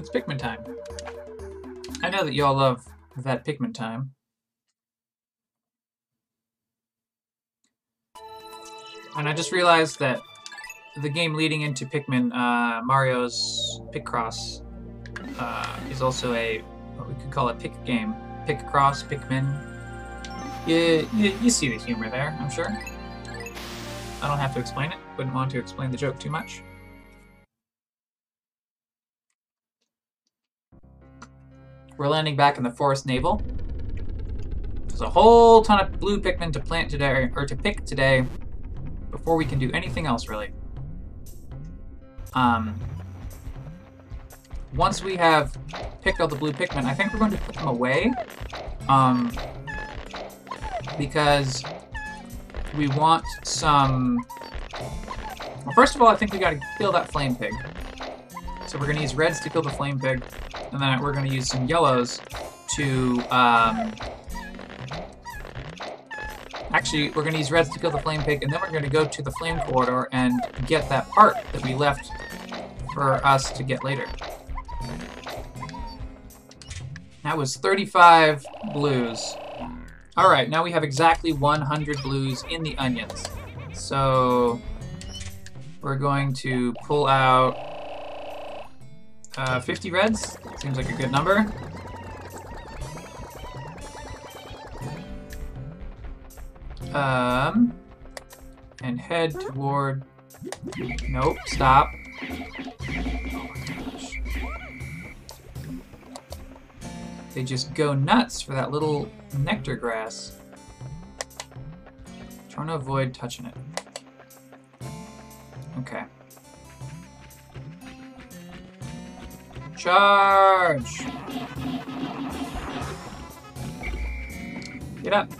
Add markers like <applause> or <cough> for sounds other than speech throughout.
It's Pikmin time. I know that y'all love that Pikmin time. And I just realized that the game leading into Pikmin, uh, Mario's Picross, uh, is also a, what we could call a pick game. Picross, Pikmin. You, you, you see the humor there, I'm sure. I don't have to explain it. Wouldn't want to explain the joke too much. We're landing back in the Forest Navel. There's a whole ton of blue Pikmin to plant today, or to pick today, before we can do anything else, really. Um, once we have picked all the blue Pikmin, I think we're going to put them away. Um, because we want some... Well, first of all, I think we got to kill that flame pig. So we're to use reds to kill the flame pig, and then we're going to use some yellows to... Um, actually, we're going to use reds to kill the flame pig, and then we're going to go to the flame corridor and get that part that we left for us to get later. That was 35 blues. Alright, now we have exactly 100 blues in the onions. So we're going to pull out uh, 50 reds. Seems like a good number. Um, and head toward... Nope, stop. They just go nuts for that little nectar grass. Trying to avoid touching it. Charge! Get up.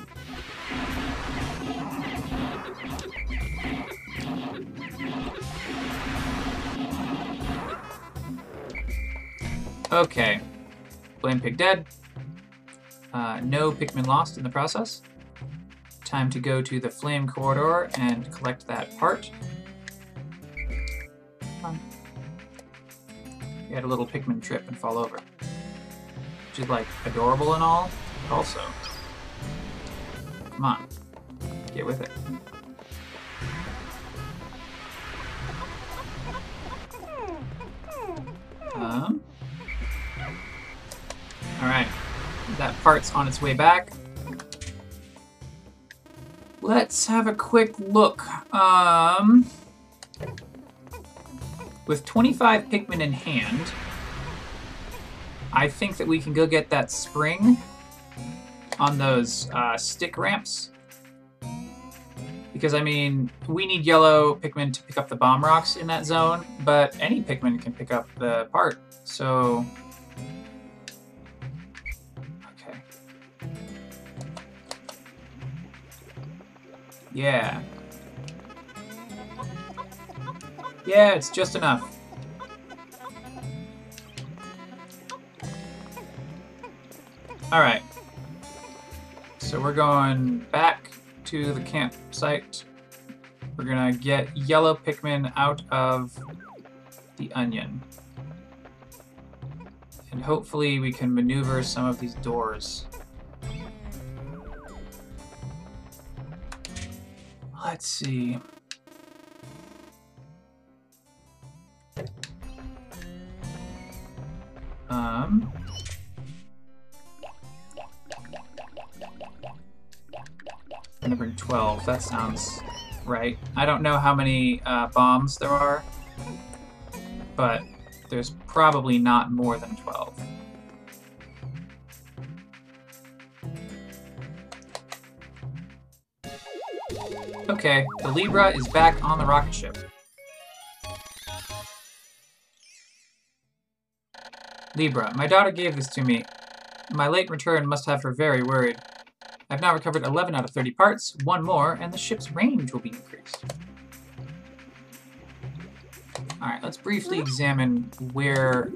Okay. Flame Pig dead. Uh, no Pikmin lost in the process. Time to go to the Flame Corridor and collect that part. Had a little Pikmin trip and fall over. Which is like adorable and all, but also. Come on. Get with it. Um. Alright. That part's on its way back. Let's have a quick look. Um, with 25 Pikmin in hand, I think that we can go get that spring on those uh, stick ramps. Because, I mean, we need yellow Pikmin to pick up the bomb rocks in that zone, but any Pikmin can pick up the part. So, Okay. Yeah. Yeah, it's just enough. Alright. So we're going back to the campsite. We're gonna get yellow Pikmin out of the onion. And hopefully we can maneuver some of these doors. Let's see. Um. Number 12, that sounds right. I don't know how many uh, bombs there are, but there's probably not more than 12. Okay, the Libra is back on the rocket ship. Libra, my daughter gave this to me. My late return must have her very worried. I've now recovered 11 out of 30 parts, one more, and the ship's range will be increased. Alright, let's briefly examine where...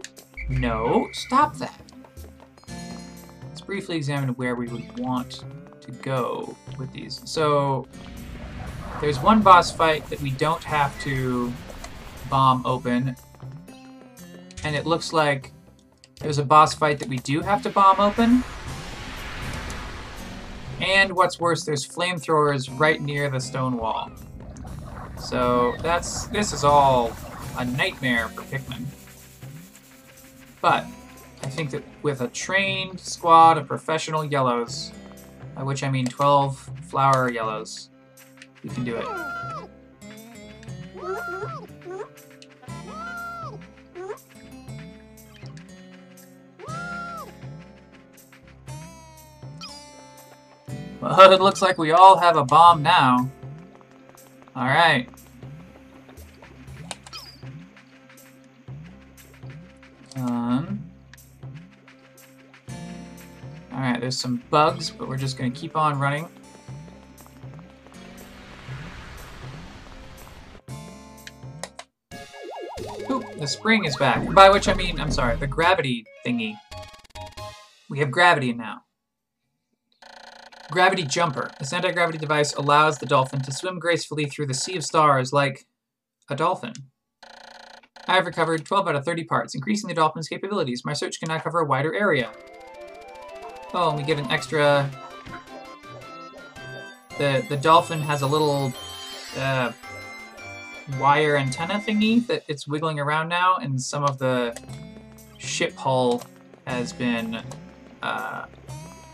No, stop that! Let's briefly examine where we would want to go with these. So, there's one boss fight that we don't have to bomb open, and it looks like There's a boss fight that we do have to bomb open. And what's worse, there's flamethrowers right near the stone wall. So that's this is all a nightmare for Pikmin. But I think that with a trained squad of professional yellows, by which I mean 12 flower yellows, we can do it. Well, <laughs> it looks like we all have a bomb now. Alright. Um... Alright, there's some bugs, but we're just to keep on running. Oop, the spring is back. By which I mean, I'm sorry, the gravity thingy. We have gravity now. Gravity Jumper. This anti-gravity device allows the dolphin to swim gracefully through the sea of stars like a dolphin. I have recovered 12 out of 30 parts, increasing the dolphin's capabilities. My search can now cover a wider area. Oh, and we get an extra... The, the dolphin has a little uh, wire antenna thingy that it's wiggling around now, and some of the ship hull has been uh,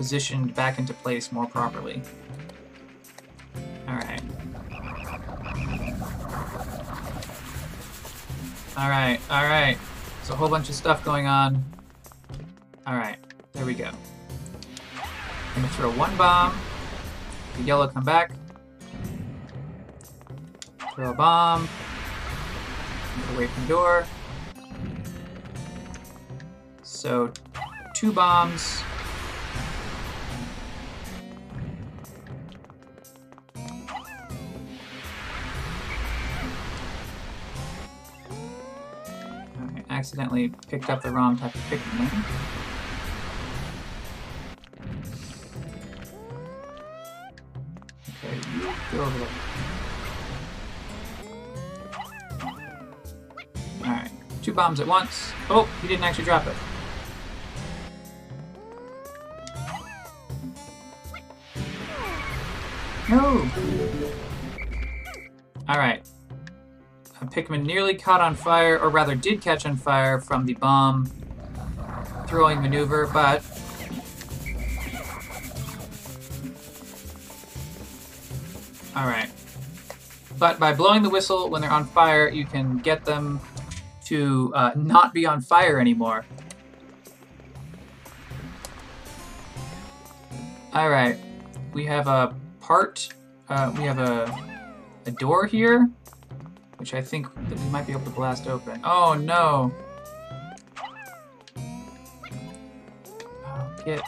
positioned back into place more properly. Alright. Alright, alright. There's a whole bunch of stuff going on. Alright, there we go. I'm gonna throw one bomb. The yellow come back. Throw a bomb. Move away from door. So, two bombs. Accidentally picked up the wrong type of Pikmin. Okay, go over there. Alright, two bombs at once. Oh, he didn't actually drop it. No! Alright. Pikmin nearly caught on fire, or rather did catch on fire from the bomb throwing maneuver, but Alright. But by blowing the whistle when they're on fire, you can get them to uh, not be on fire anymore. Alright. We have a part, uh, we have a, a door here, which I think that we might be able to blast open. Oh no! Oh, get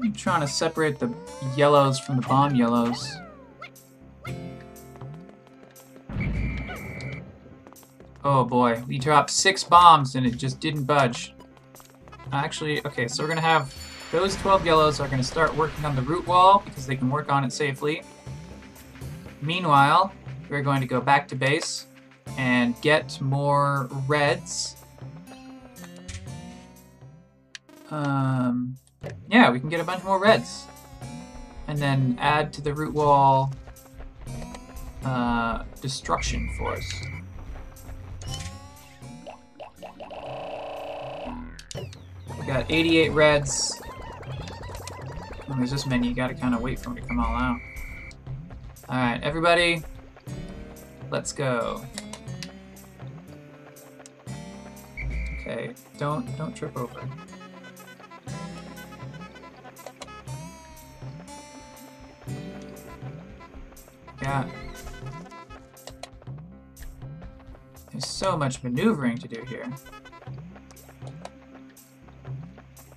I'm trying to separate the yellows from the bomb yellows. Oh boy, we dropped six bombs and it just didn't budge. Actually, okay, so we're gonna have those 12 yellows are gonna start working on the root wall because they can work on it safely. Meanwhile, we're going to go back to base and get more reds. Um, yeah, we can get a bunch more reds. And then add to the root wall uh, destruction force. We got 88 reds. There's this many, you gotta kind of wait for them to come all out. Alright, everybody, let's go. Okay, don't don't trip over. Yeah. There's so much maneuvering to do here.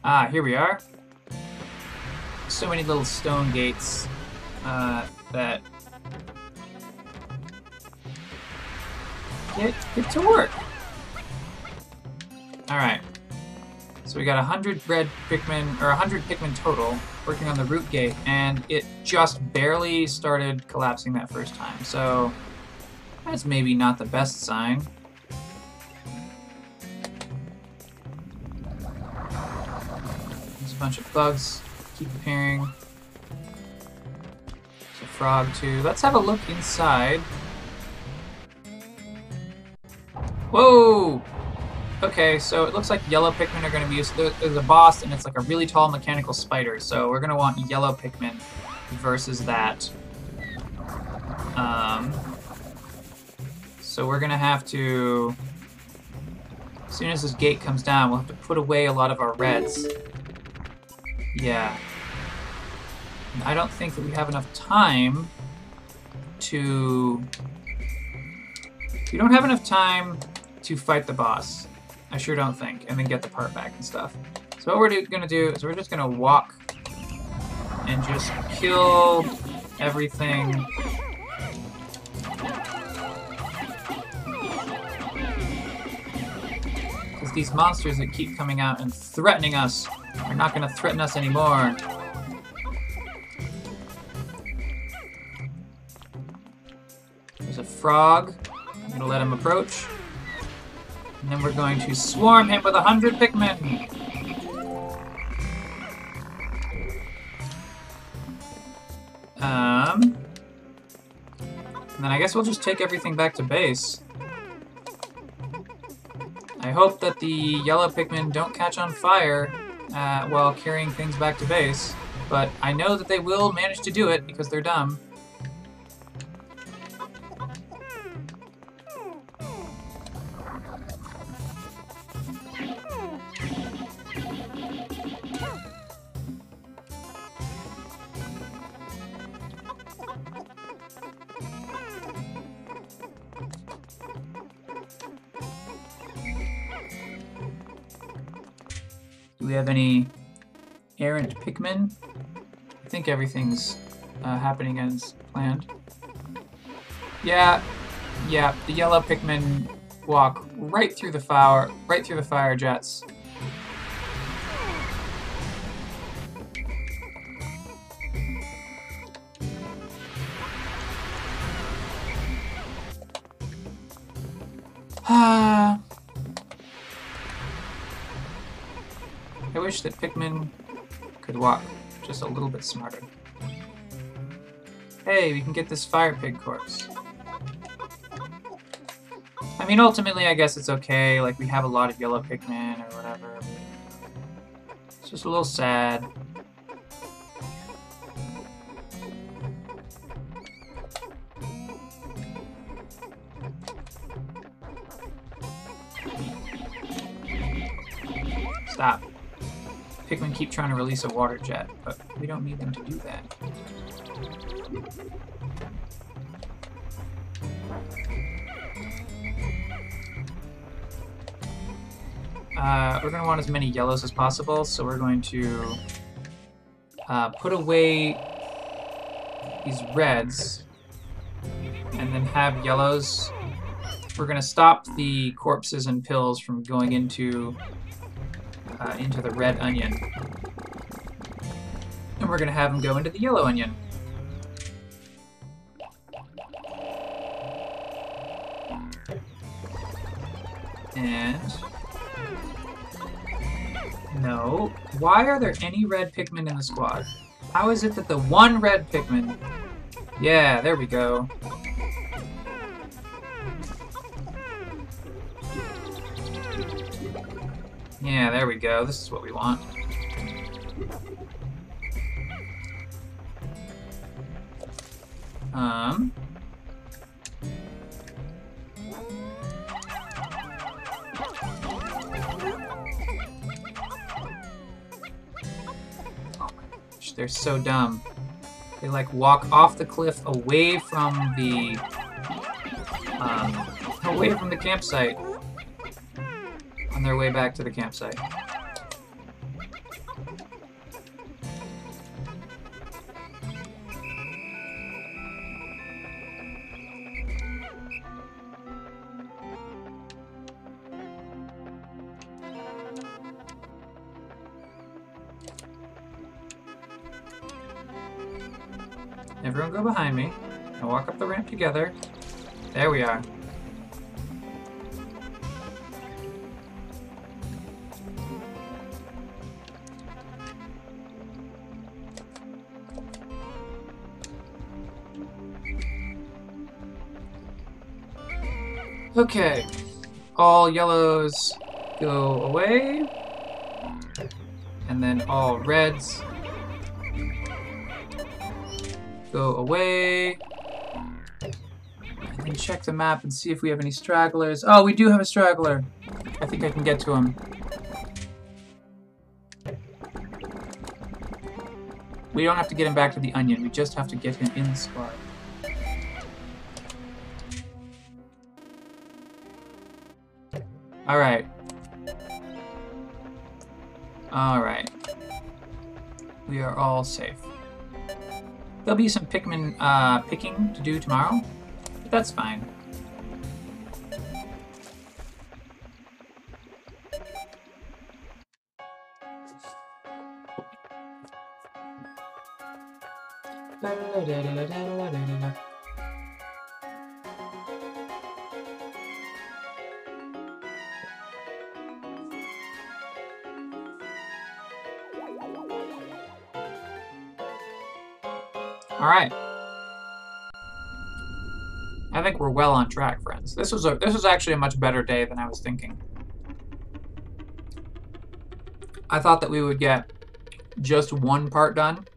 Ah, here we are. So many little stone gates uh, that get get to work. All right. So we got 100 red Pikmin, or 100 Pikmin total, working on the root gate, and it just barely started collapsing that first time. So that's maybe not the best sign. A bunch of bugs keep appearing. There's a frog too. Let's have a look inside. Whoa! Okay, so it looks like yellow Pikmin are going to be used. There's a boss, and it's like a really tall mechanical spider. So we're going to want yellow Pikmin versus that. Um, so we're going to have to... As soon as this gate comes down, we'll have to put away a lot of our reds. Yeah. I don't think that we have enough time to... We don't have enough time to fight the boss. I sure don't think. And then get the part back and stuff. So what we're going to do is we're just going to walk and just kill everything. Because these monsters that keep coming out and threatening us are not to threaten us anymore. There's a frog. I'm to let him approach. And then we're going to swarm him with a hundred Pikmin. Um, and then I guess we'll just take everything back to base. I hope that the yellow Pikmin don't catch on fire uh, while carrying things back to base, but I know that they will manage to do it because they're dumb. Pikmin? I think everything's uh, happening as planned. Yeah, yeah, the yellow Pikmin walk right through the fire, right through the fire jets. <sighs> I wish that Pikmin could walk just a little bit smarter. Hey, we can get this fire pig corpse. I mean, ultimately, I guess it's okay. Like, we have a lot of yellow Pikmin or whatever. It's just a little sad. Stop. Pikmin keep trying to release a water jet, but we don't need them to do that. Uh, we're going to want as many yellows as possible, so we're going to uh, put away these reds and then have yellows. We're going to stop the corpses and pills from going into uh, into the red onion. And we're going to have them go into the yellow onion. And... No. Why are there any red Pikmin in the squad? How is it that the one red Pikmin... Yeah, there we go. Yeah, there we go. This is what we want. Um... they're so dumb. They like walk off the cliff away from the um, away from the campsite on their way back to the campsite. Everyone go behind me and walk up the ramp together. There we are. Okay. All yellows go away. And then all reds go away. And check the map and see if we have any stragglers. Oh, we do have a straggler. I think I can get to him. We don't have to get him back to the onion. We just have to get him in the squad. Alright. Alright. We are all safe. There'll be some Pikmin uh, picking to do tomorrow, but that's fine. All right. I think we're well on track, friends. This was a this was actually a much better day than I was thinking. I thought that we would get just one part done,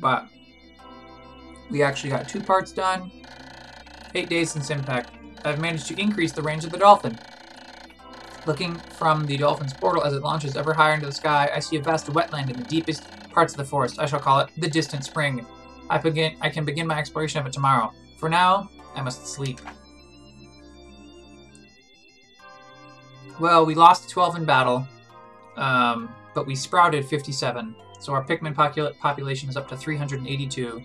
but we actually got two parts done. Eight days since impact. I've managed to increase the range of the dolphin. Looking from the dolphin's portal as it launches ever higher into the sky, I see a vast wetland in the deepest parts of the forest. I shall call it the Distant Spring. I begin. I can begin my exploration of it tomorrow. For now, I must sleep. Well, we lost 12 in battle, um, but we sprouted 57. So our Pikmin popula population is up to 382.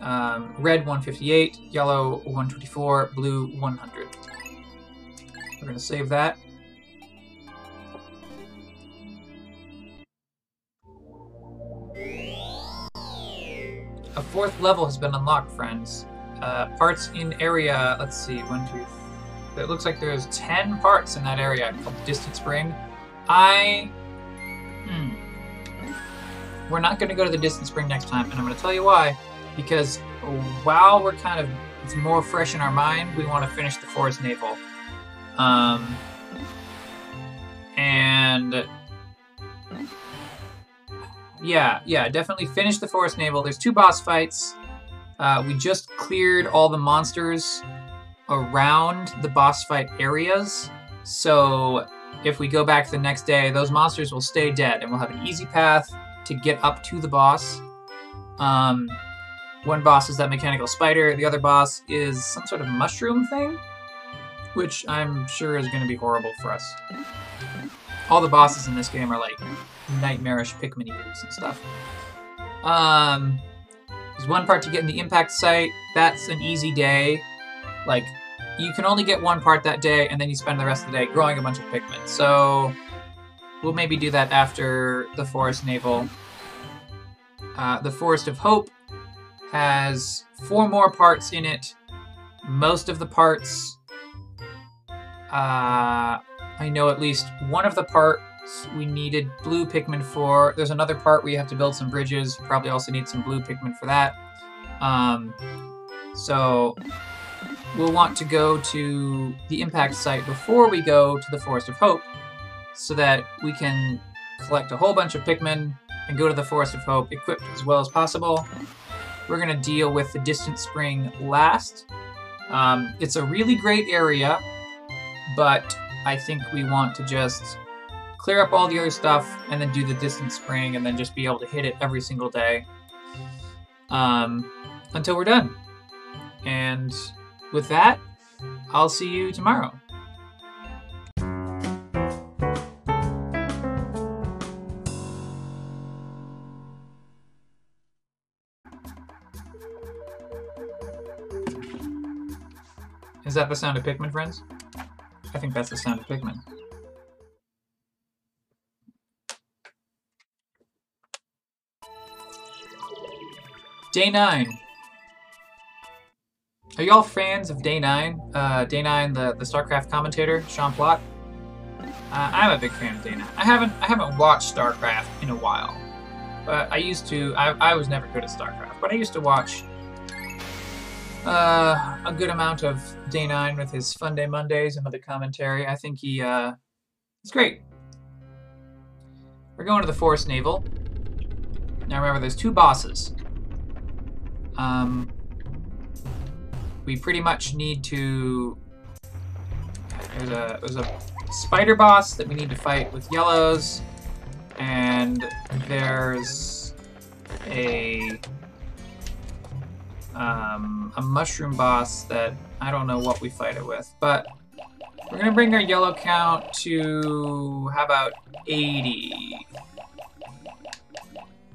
Um, red 158, yellow 124, blue 100. We're going to save that. A fourth level has been unlocked, friends. Uh, parts in area, let's see, one, two, it looks like there's 10 parts in that area called Distant Spring. I, hmm, we're not going to go to the Distant Spring next time, and I'm going to tell you why. Because while we're kind of, it's more fresh in our mind, we want to finish the Forest Navel. Um, and yeah, yeah, definitely finish the Forest Navel. There's two boss fights. Uh, we just cleared all the monsters around the boss fight areas. So if we go back the next day, those monsters will stay dead and we'll have an easy path to get up to the boss. Um, one boss is that mechanical spider, the other boss is some sort of mushroom thing, which I'm sure is going to be horrible for us. All the bosses in this game are like nightmarish Pikmin eaters and stuff. Um, there's one part to get in the impact site. That's an easy day. Like, you can only get one part that day, and then you spend the rest of the day growing a bunch of Pikmin. So, we'll maybe do that after the Forest Navel. Uh, the Forest of Hope has four more parts in it. Most of the parts, uh, I know at least one of the we needed blue Pikmin for. There's another part where you have to build some bridges. Probably also need some blue Pikmin for that. Um, so we'll want to go to the impact site before we go to the Forest of Hope so that we can collect a whole bunch of Pikmin and go to the Forest of Hope equipped as well as possible. We're going to deal with the Distant Spring last. Um, it's a really great area, but I think we want to just clear up all the other stuff and then do the Distant Spring and then just be able to hit it every single day um, until we're done. And with that, I'll see you tomorrow. Is that the sound of Pikmin, friends? I think that's the sound of Pikmin. Day 9. Are y'all fans of Day 9? Uh, Day 9, the, the StarCraft commentator, Sean Plott? Uh, I'm a big fan of Day 9. I haven't I haven't watched StarCraft in a while. But I used to I, I was never good at StarCraft, but I used to watch uh, a good amount of Day 9 with his Fun Day Mondays and other commentary. I think he uh it's great. We're going to the Forest Navel. Now remember there's two bosses. Um we pretty much need to. There's a there's a spider boss that we need to fight with yellows, and there's a um, a mushroom boss that I don't know what we fight it with, but we're gonna bring our yellow count to how about 80?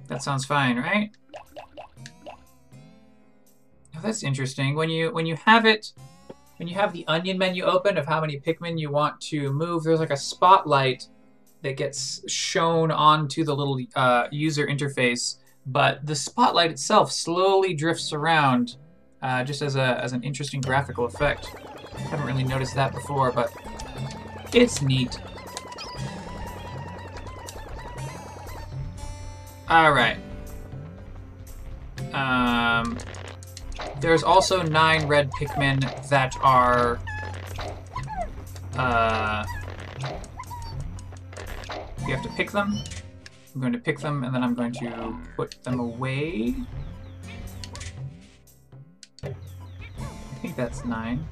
That sounds fine, right? Oh, that's interesting. When you when you have it, when you have the onion menu open of how many Pikmin you want to move, there's like a spotlight that gets shown onto the little uh, user interface, but the spotlight itself slowly drifts around, uh, just as a as an interesting graphical effect. I haven't really noticed that before, but it's neat. All right. Um, there's also nine red Pikmin that are... Uh, you have to pick them. I'm going to pick them, and then I'm going to put them away. I think that's nine.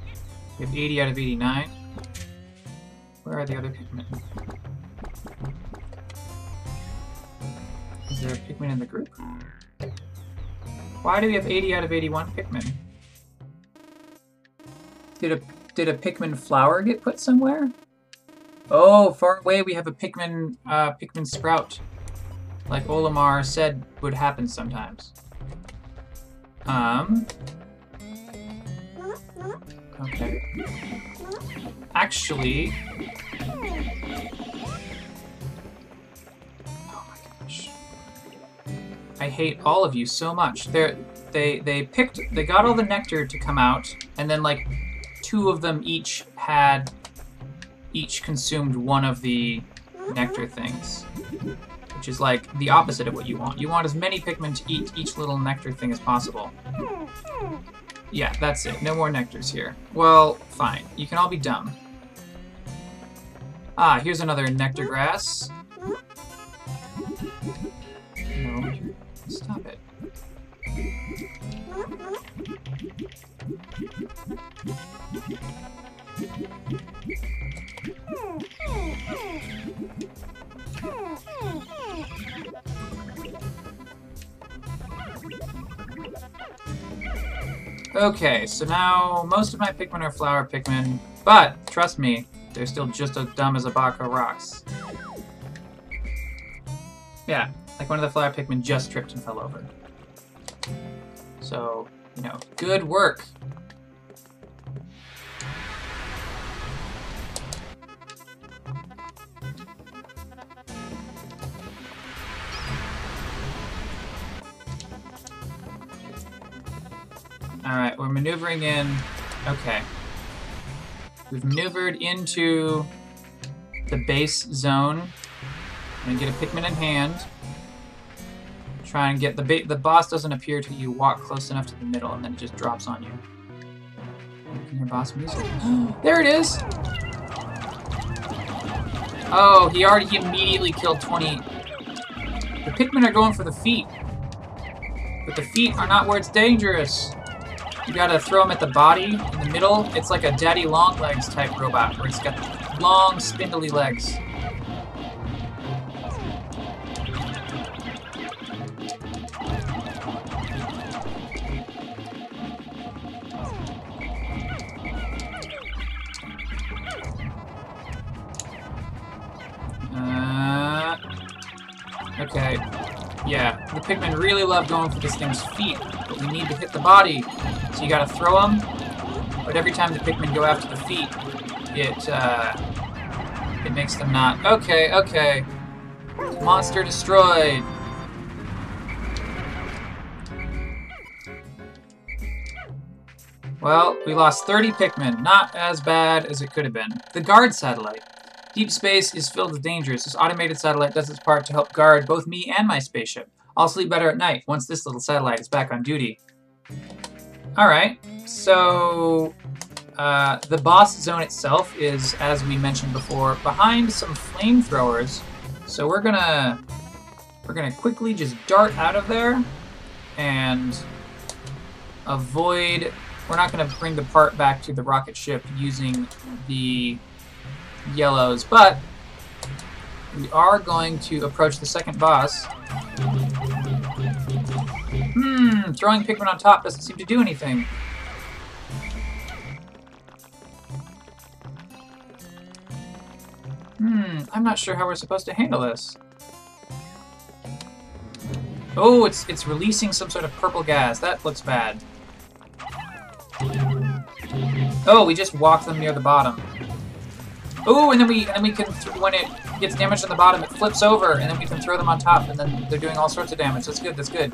We have 80 out of 89. Where are the other Pikmin? Is there a Pikmin in the group? Why do we have 80 out of 81 Pikmin? Did a did a Pikmin flower get put somewhere? Oh, far away we have a Pikmin uh, Pikmin sprout. Like Olimar said would happen sometimes. Um. Okay. Actually. I hate all of you so much. They're, they they picked they got all the nectar to come out, and then like two of them each had each consumed one of the nectar things, which is like the opposite of what you want. You want as many Pikmin to eat each little nectar thing as possible. Yeah, that's it. No more nectars here. Well, fine. You can all be dumb. Ah, here's another nectar grass. Stop it. Okay, so now most of my Pikmin are flower Pikmin, but trust me, they're still just as dumb as a Baka rocks. Yeah, like one of the flower Pikmin just tripped and fell over. So, you know, good work. Alright, we're maneuvering in. Okay. We've maneuvered into the base zone. I'm gonna get a Pikmin in hand. Try and get the the boss doesn't appear till you walk close enough to the middle, and then it just drops on you. You can hear boss music. <gasps> there it is. Oh, he already he immediately killed 20. The Pikmin are going for the feet, but the feet are not where it's dangerous. You gotta throw them at the body in the middle. It's like a daddy long legs type robot, where it's got long, spindly legs. Pikmin really love going for this thing's feet, but we need to hit the body. So you gotta throw them, but every time the Pikmin go after the feet, it, uh, it makes them not. Okay, okay. Monster destroyed. Well, we lost 30 Pikmin. Not as bad as it could have been. The guard satellite. Deep space is filled with dangers. This automated satellite does its part to help guard both me and my spaceship. I'll sleep better at night once this little satellite is back on duty. Alright, so uh, the boss zone itself is, as we mentioned before, behind some flamethrowers. So we're gonna we're gonna quickly just dart out of there and avoid. We're not gonna bring the part back to the rocket ship using the yellows, but we are going to approach the second boss. Hmm, throwing Pikmin on top doesn't seem to do anything. Hmm, I'm not sure how we're supposed to handle this. Oh, it's it's releasing some sort of purple gas. That looks bad. Oh, we just walked them near the bottom. Oh, and then we and we can when it gets damaged on the bottom, it flips over, and then we can throw them on top, and then they're doing all sorts of damage. That's good. That's good.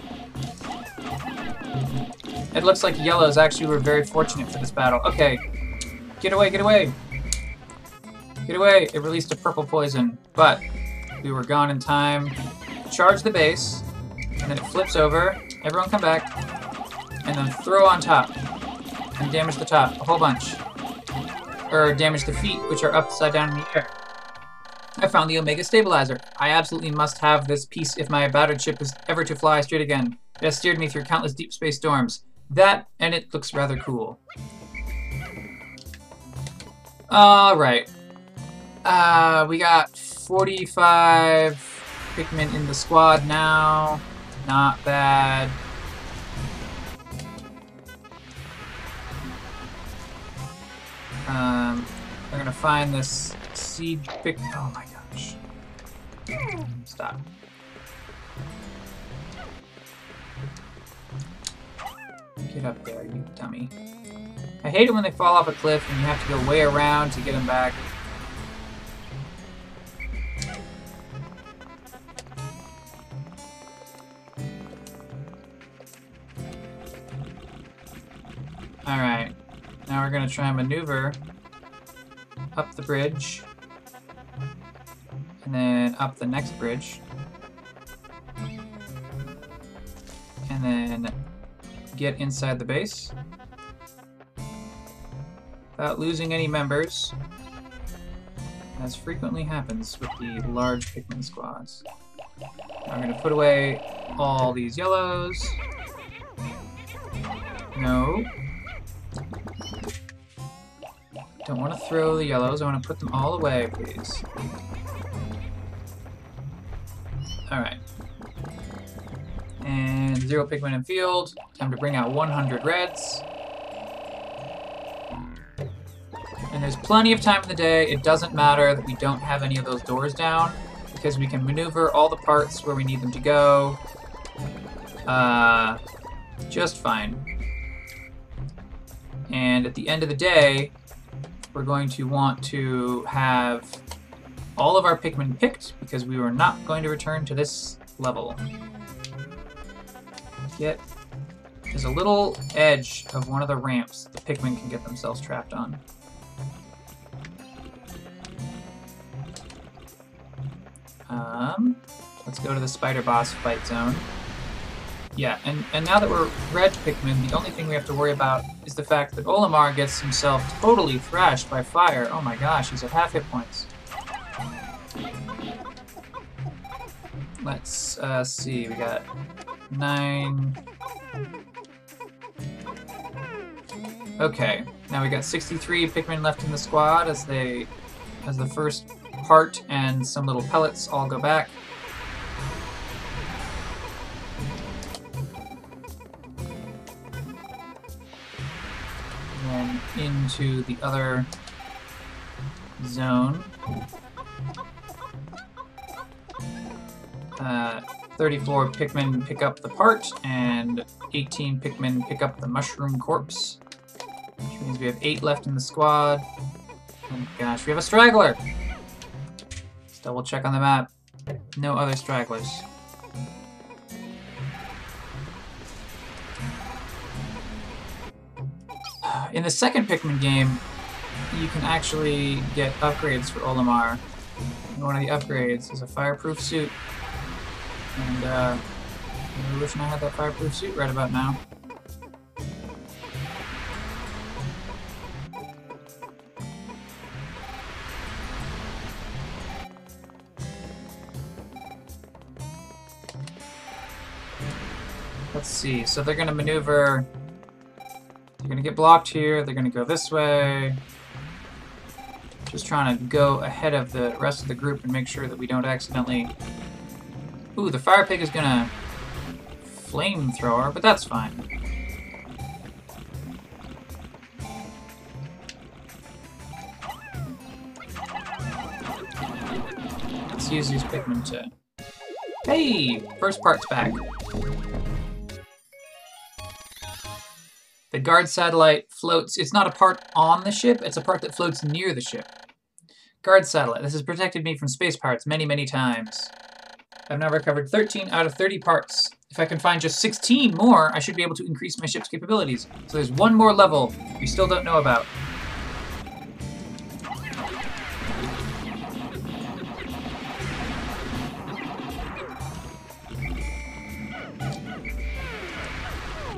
It looks like yellows actually were very fortunate for this battle. Okay, get away, get away. Get away! It released a purple poison, but we were gone in time. Charge the base, and then it flips over. Everyone come back, and then throw on top, and damage the top a whole bunch. Or damage the feet, which are upside down in the air. I found the Omega Stabilizer. I absolutely must have this piece if my battered ship is ever to fly straight again. It has steered me through countless deep space storms. That, and it looks rather cool. Alright. Uh, we got 45 Pikmin in the squad now. Not bad. Um, we're gonna find this seed pick. Oh my gosh. Stop. Get up there, you dummy. I hate it when they fall off a cliff and you have to go way around to get them back. Alright. Now we're going to try and maneuver up the bridge. And then up the next bridge. And then get inside the base. Without losing any members. As frequently happens with the large Pikmin squads. I'm going to put away all these yellows. No. I don't want to throw the yellows. I want to put them all away, please. Alright. And zero Pikmin in field. Time to bring out 100 reds. And there's plenty of time in the day. It doesn't matter that we don't have any of those doors down because we can maneuver all the parts where we need them to go. Uh, just fine. And at the end of the day, we're going to want to have all of our Pikmin picked because we were not going to return to this level. Get there's a little edge of one of the ramps the Pikmin can get themselves trapped on. Um, let's go to the spider boss fight zone. Yeah, and, and now that we're red Pikmin, the only thing we have to worry about is the fact that Olimar gets himself totally thrashed by fire. Oh my gosh, he's at half hit points. Let's uh, see, we got nine... Okay, now we got 63 Pikmin left in the squad as they, as the first part and some little pellets all go back. Into the other zone. Uh, 34 Pikmin pick up the part, and 18 Pikmin pick up the mushroom corpse. Which means we have 8 left in the squad. Oh gosh, we have a straggler! Let's double check on the map. No other stragglers. In the second Pikmin game, you can actually get upgrades for Olimar. And one of the upgrades is a fireproof suit. And uh, I'm wishing I had that fireproof suit right about now. Let's see. So they're to maneuver. Going to get blocked here. They're going to go this way. Just trying to go ahead of the rest of the group and make sure that we don't accidentally... Ooh, the fire pig is going to flamethrower, but that's fine. Let's use these Pikmin to... Hey! First part's back. Guard satellite floats. It's not a part on the ship, it's a part that floats near the ship. Guard satellite. This has protected me from space pirates many, many times. I've now recovered 13 out of 30 parts. If I can find just 16 more, I should be able to increase my ship's capabilities. So there's one more level we still don't know about.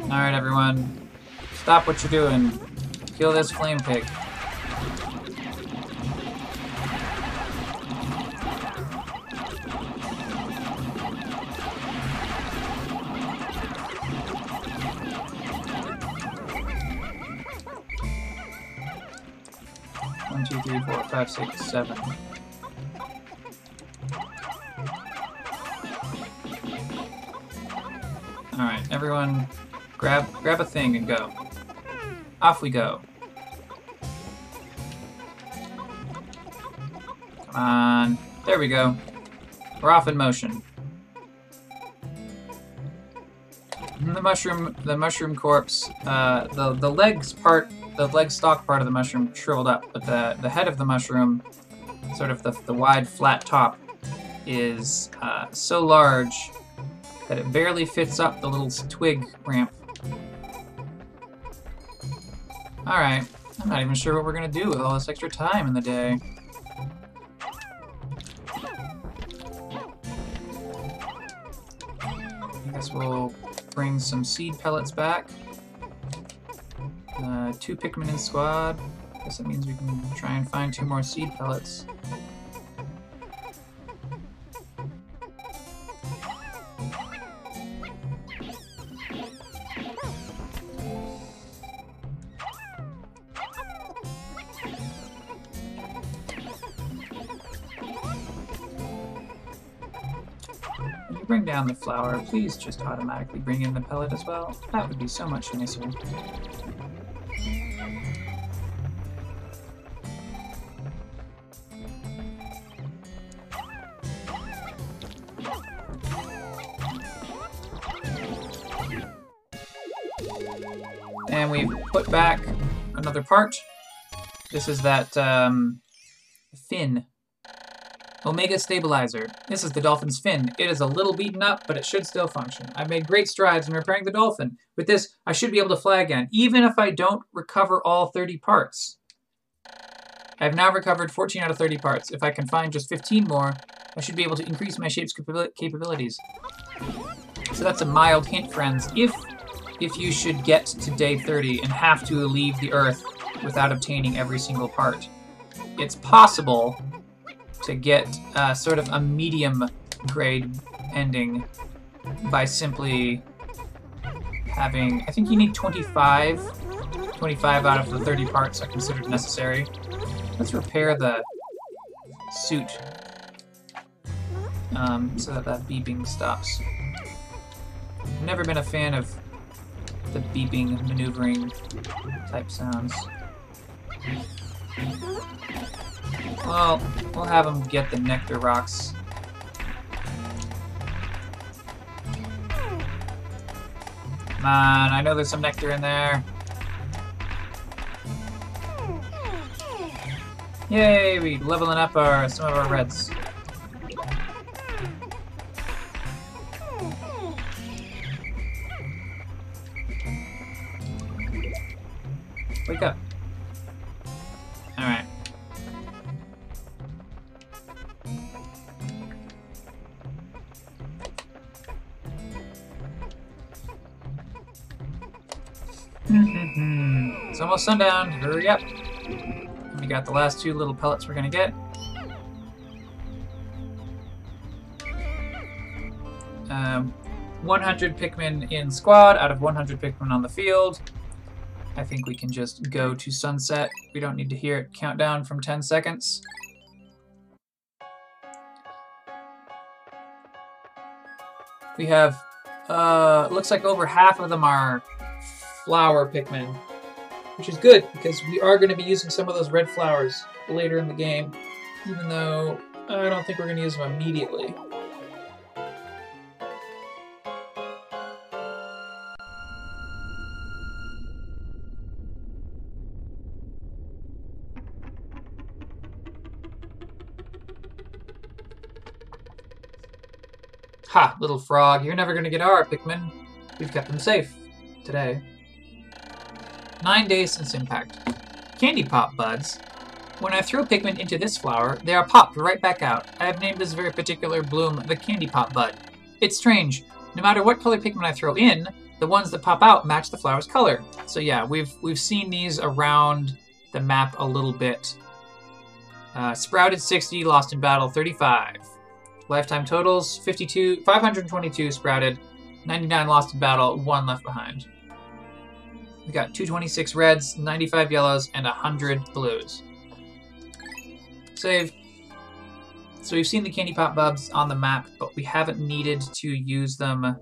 Alright, everyone. Stop what you're doing. Kill this flame pig. One, two, three, four, five, six, seven. Alright, everyone grab grab a thing and go. Off we go. Come on. There we go. We're off in motion. The mushroom, the mushroom corpse, uh, the the legs part, the leg stalk part of the mushroom shriveled up, but the the head of the mushroom, sort of the the wide flat top, is uh, so large that it barely fits up the little twig ramp Alright. I'm not even sure what we're gonna do with all this extra time in the day. I guess we'll bring some seed pellets back. Uh, two Pikmin in squad. I guess that means we can try and find two more seed pellets. Flower, please just automatically bring in the pellet as well. That would be so much nicer. And we put back another part. This is that um, fin Omega Stabilizer. This is the dolphin's fin. It is a little beaten up, but it should still function. I've made great strides in repairing the dolphin. With this, I should be able to fly again, even if I don't recover all 30 parts. I have now recovered 14 out of 30 parts. If I can find just 15 more, I should be able to increase my shape's capabilities. So that's a mild hint, friends. If if you should get to day 30 and have to leave the Earth without obtaining every single part, it's possible to get uh, sort of a medium grade ending by simply having, I think you need 25, 25 out of the 30 parts are considered necessary. Let's repair the suit um, so that that beeping stops. I've never been a fan of the beeping, maneuvering type sounds. Well, we'll have him get the nectar rocks. Come on, I know there's some nectar in there. Yay, we leveling up our some of our reds. Wake up. It's almost sundown. Hurry up. We got the last two little pellets we're gonna get. Um, 100 Pikmin in squad out of 100 Pikmin on the field. I think we can just go to sunset. We don't need to hear it count down from 10 seconds. We have, uh, looks like over half of them are flower Pikmin, which is good because we are going to be using some of those red flowers later in the game, even though I don't think we're going to use them immediately. Ha, little frog, you're never gonna get our Pikmin. We've kept them safe. Today. Nine days since impact. Candy pop buds. When I throw Pikmin into this flower, they are popped right back out. I have named this very particular bloom the candy pop bud. It's strange. No matter what color Pikmin I throw in, the ones that pop out match the flower's color. So yeah, we've we've seen these around the map a little bit. Uh, sprouted 60, lost in battle 35. Lifetime totals 52, 522 sprouted, 99 lost in battle, 1 left behind. We got 226 reds, 95 yellows, and 100 blues. Save. So we've seen the candy pop buds on the map, but we haven't needed to use them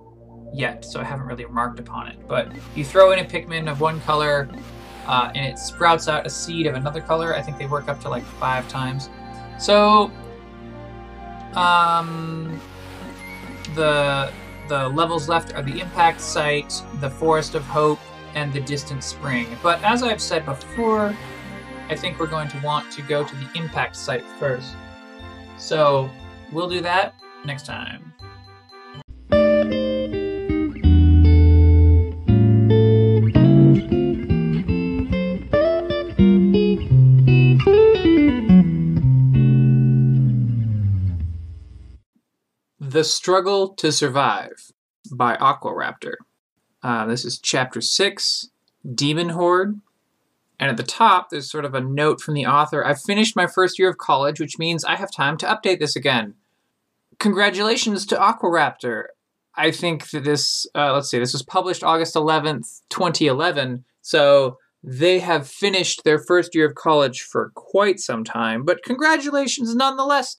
yet, so I haven't really remarked upon it. But you throw in a Pikmin of one color, uh, and it sprouts out a seed of another color. I think they work up to like five times. So um, the the levels left are the impact site, the forest of hope, and the distant spring. But as I've said before, I think we're going to want to go to the impact site first. So we'll do that next time. The Struggle to Survive by Aquaraptor. Uh, this is chapter 6, Demon Horde. And at the top, there's sort of a note from the author I've finished my first year of college, which means I have time to update this again. Congratulations to Aquaraptor. I think that this, uh, let's see, this was published August 11th, 2011. So they have finished their first year of college for quite some time, but congratulations nonetheless.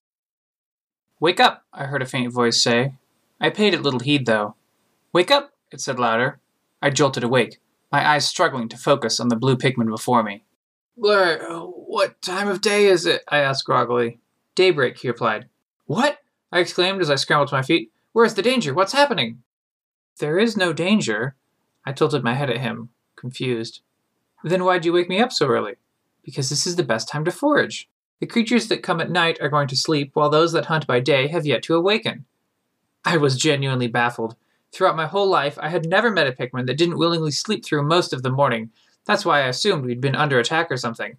Wake up, I heard a faint voice say. I paid it little heed, though. Wake up, it said louder. I jolted awake, my eyes struggling to focus on the blue Pikmin before me. Blur, what time of day is it? I asked groggily. Daybreak, he replied. What? I exclaimed as I scrambled to my feet. Where's the danger? What's happening? There is no danger. I tilted my head at him, confused. Then why'd you wake me up so early? Because this is the best time to forage. The creatures that come at night are going to sleep, while those that hunt by day have yet to awaken. I was genuinely baffled. Throughout my whole life, I had never met a Pikmin that didn't willingly sleep through most of the morning. That's why I assumed we'd been under attack or something.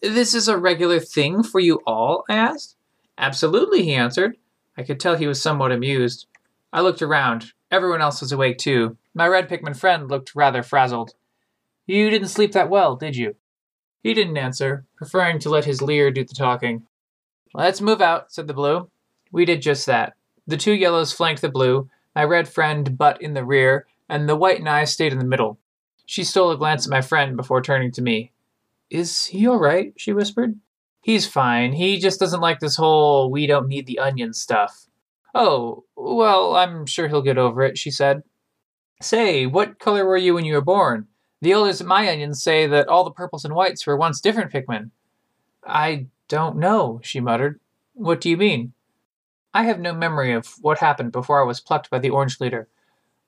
This is a regular thing for you all? I asked. Absolutely, he answered. I could tell he was somewhat amused. I looked around. Everyone else was awake too. My red Pikmin friend looked rather frazzled. You didn't sleep that well, did you? He didn't answer, preferring to let his leer do the talking. Let's move out, said the blue. We did just that. The two yellows flanked the blue, my red friend butt in the rear, and the white and I stayed in the middle. She stole a glance at my friend before turning to me. Is he all right? she whispered. He's fine. He just doesn't like this whole we don't need the onion stuff. Oh, well, I'm sure he'll get over it, she said. Say, what color were you when you were born? The elders at my onions say that all the purples and whites were once different Pikmin. I don't know, she muttered. What do you mean? I have no memory of what happened before I was plucked by the orange leader.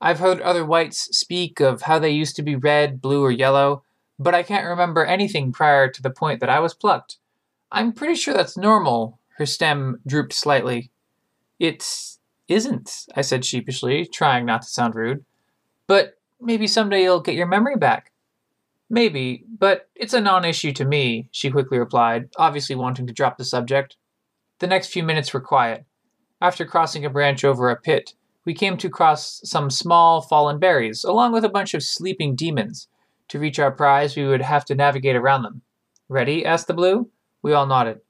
I've heard other whites speak of how they used to be red, blue, or yellow, but I can't remember anything prior to the point that I was plucked. I'm pretty sure that's normal. Her stem drooped slightly. It isn't, I said sheepishly, trying not to sound rude. But maybe someday you'll get your memory back. Maybe, but it's a non issue to me, she quickly replied, obviously wanting to drop the subject. The next few minutes were quiet. After crossing a branch over a pit, we came to cross some small fallen berries, along with a bunch of sleeping demons. To reach our prize, we would have to navigate around them. Ready? asked the blue. We all nodded.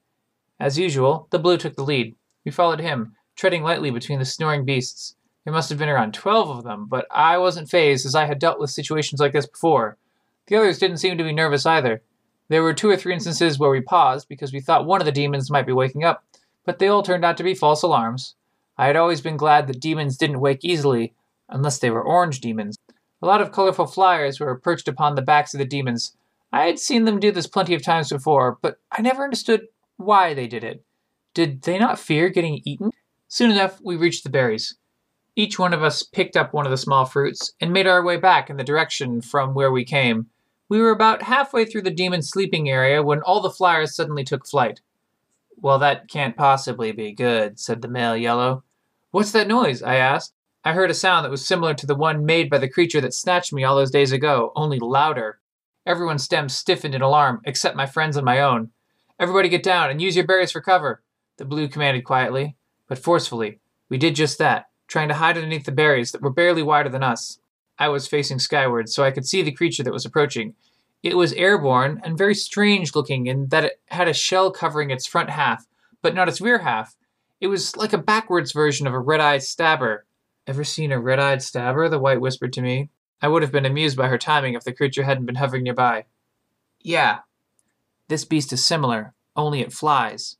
As usual, the blue took the lead. We followed him, treading lightly between the snoring beasts. There must have been around twelve of them, but I wasn't phased as I had dealt with situations like this before. The others didn't seem to be nervous either. There were two or three instances where we paused because we thought one of the demons might be waking up, but they all turned out to be false alarms. I had always been glad that demons didn't wake easily, unless they were orange demons. A lot of colorful flyers were perched upon the backs of the demons. I had seen them do this plenty of times before, but I never understood why they did it. Did they not fear getting eaten? Soon enough, we reached the berries. Each one of us picked up one of the small fruits and made our way back in the direction from where we came. We were about halfway through the demon's sleeping area when all the flyers suddenly took flight. Well, that can't possibly be good, said the male yellow. What's that noise? I asked. I heard a sound that was similar to the one made by the creature that snatched me all those days ago, only louder. Everyone's stems stiffened in alarm, except my friends and my own. Everybody get down and use your berries for cover, the blue commanded quietly, but forcefully. We did just that, trying to hide underneath the berries that were barely wider than us. I was facing skyward, so I could see the creature that was approaching. It was airborne and very strange looking in that it had a shell covering its front half, but not its rear half. It was like a backwards version of a red eyed stabber. Ever seen a red eyed stabber? the white whispered to me. I would have been amused by her timing if the creature hadn't been hovering nearby. Yeah. This beast is similar, only it flies.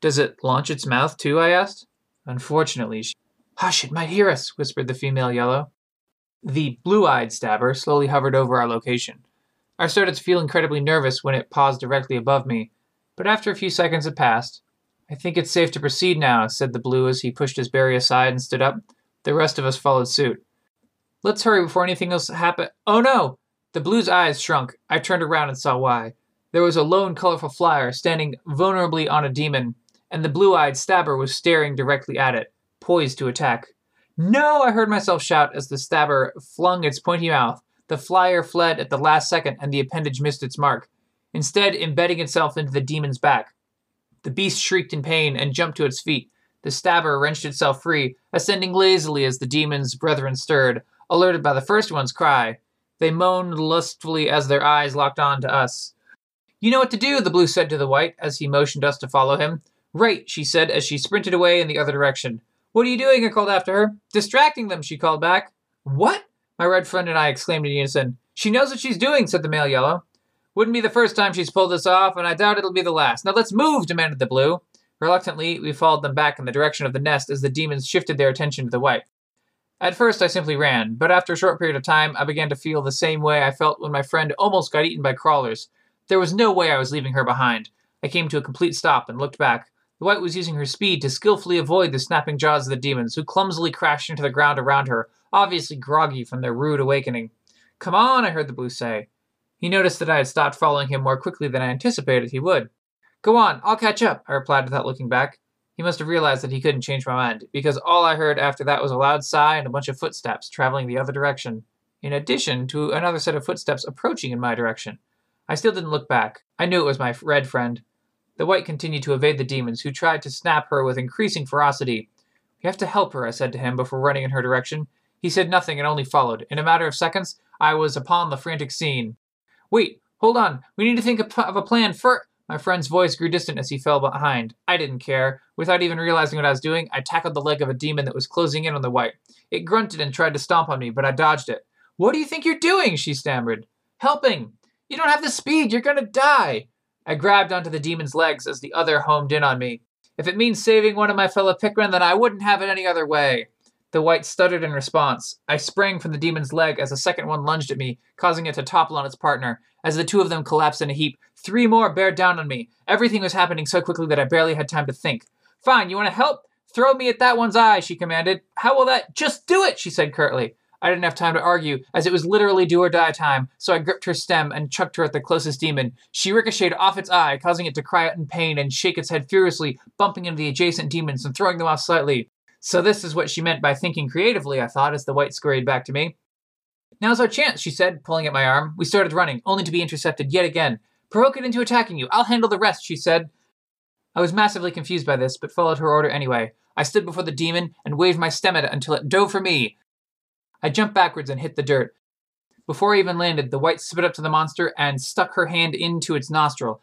Does it launch its mouth too? I asked. Unfortunately, she... Hush, it might hear us, whispered the female yellow. The blue eyed stabber slowly hovered over our location. I started to feel incredibly nervous when it paused directly above me, but after a few seconds had passed, I think it's safe to proceed now, said the blue as he pushed his berry aside and stood up. The rest of us followed suit. Let's hurry before anything else happens. Oh no! The blue's eyes shrunk. I turned around and saw why. There was a lone, colorful flyer standing vulnerably on a demon, and the blue eyed stabber was staring directly at it, poised to attack. No! I heard myself shout as the stabber flung its pointy mouth. The flyer fled at the last second, and the appendage missed its mark, instead, embedding itself into the demon's back. The beast shrieked in pain and jumped to its feet. The stabber wrenched itself free, ascending lazily as the demon's brethren stirred, alerted by the first one's cry. They moaned lustfully as their eyes locked on to us. You know what to do, the blue said to the white as he motioned us to follow him. Right, she said as she sprinted away in the other direction. What are you doing? I called after her. Distracting them, she called back. What? My red friend and I exclaimed in unison. She knows what she's doing, said the male yellow. Wouldn't be the first time she's pulled this off, and I doubt it'll be the last. Now let's move, demanded the blue. Reluctantly, we followed them back in the direction of the nest as the demons shifted their attention to the white. At first, I simply ran, but after a short period of time, I began to feel the same way I felt when my friend almost got eaten by crawlers. There was no way I was leaving her behind. I came to a complete stop and looked back. The white was using her speed to skillfully avoid the snapping jaws of the demons, who clumsily crashed into the ground around her, obviously groggy from their rude awakening. Come on, I heard the blue say. He noticed that I had stopped following him more quickly than I anticipated he would. Go on, I'll catch up, I replied without looking back. He must have realized that he couldn't change my mind, because all I heard after that was a loud sigh and a bunch of footsteps traveling the other direction, in addition to another set of footsteps approaching in my direction. I still didn't look back. I knew it was my red friend. The white continued to evade the demons, who tried to snap her with increasing ferocity. We have to help her, I said to him before running in her direction. He said nothing and only followed. In a matter of seconds, I was upon the frantic scene. Wait, hold on. We need to think of a plan for. My friend's voice grew distant as he fell behind. I didn't care. Without even realizing what I was doing, I tackled the leg of a demon that was closing in on the white. It grunted and tried to stomp on me, but I dodged it. What do you think you're doing? she stammered. Helping. You don't have the speed. You're going to die. I grabbed onto the demon's legs as the other homed in on me. If it means saving one of my fellow Pikmin, then I wouldn't have it any other way. The white stuttered in response. I sprang from the demon's leg as a second one lunged at me, causing it to topple on its partner. As the two of them collapsed in a heap, three more bared down on me. Everything was happening so quickly that I barely had time to think. Fine, you want to help? Throw me at that one's eye, she commanded. How will that? Just do it, she said curtly. I didn't have time to argue, as it was literally do or die time, so I gripped her stem and chucked her at the closest demon. She ricocheted off its eye, causing it to cry out in pain and shake its head furiously, bumping into the adjacent demons and throwing them off slightly. So this is what she meant by thinking creatively, I thought, as the white scurried back to me. Now's our chance, she said, pulling at my arm. We started running, only to be intercepted yet again. Provoke it into attacking you. I'll handle the rest, she said. I was massively confused by this, but followed her order anyway. I stood before the demon and waved my stem at it until it dove for me. I jumped backwards and hit the dirt. Before I even landed, the white spit up to the monster and stuck her hand into its nostril.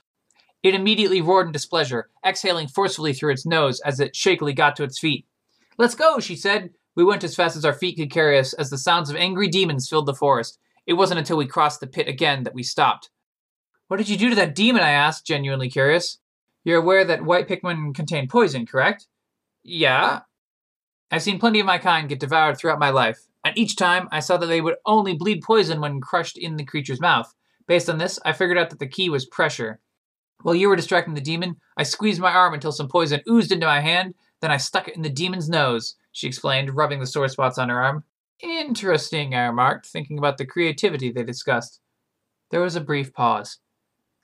It immediately roared in displeasure, exhaling forcefully through its nose as it shakily got to its feet. Let's go, she said. We went as fast as our feet could carry us as the sounds of angry demons filled the forest. It wasn't until we crossed the pit again that we stopped. What did you do to that demon? I asked, genuinely curious. You're aware that white Pikmin contain poison, correct? Yeah. I've seen plenty of my kind get devoured throughout my life, and each time I saw that they would only bleed poison when crushed in the creature's mouth. Based on this, I figured out that the key was pressure. While you were distracting the demon, I squeezed my arm until some poison oozed into my hand, then I stuck it in the demon's nose, she explained, rubbing the sore spots on her arm. Interesting, I remarked, thinking about the creativity they discussed. There was a brief pause.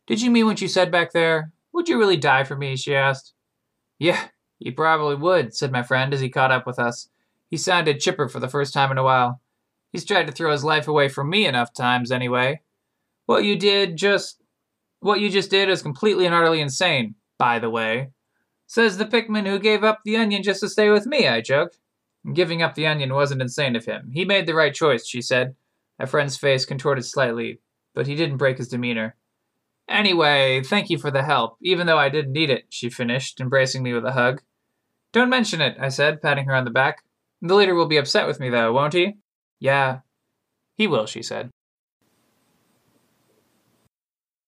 Did you mean what you said back there? Would you really die for me? she asked. Yeah, you probably would, said my friend as he caught up with us. He sounded chipper for the first time in a while. He's tried to throw his life away from me enough times, anyway. What you did just what you just did is completely and utterly insane, by the way. Says the Pikmin who gave up the onion just to stay with me, I joked. Giving up the onion wasn't insane of him. He made the right choice, she said. My friend's face contorted slightly, but he didn't break his demeanor. Anyway, thank you for the help, even though I didn't need it, she finished, embracing me with a hug. Don't mention it, I said, patting her on the back. The leader will be upset with me, though, won't he? Yeah. He will, she said.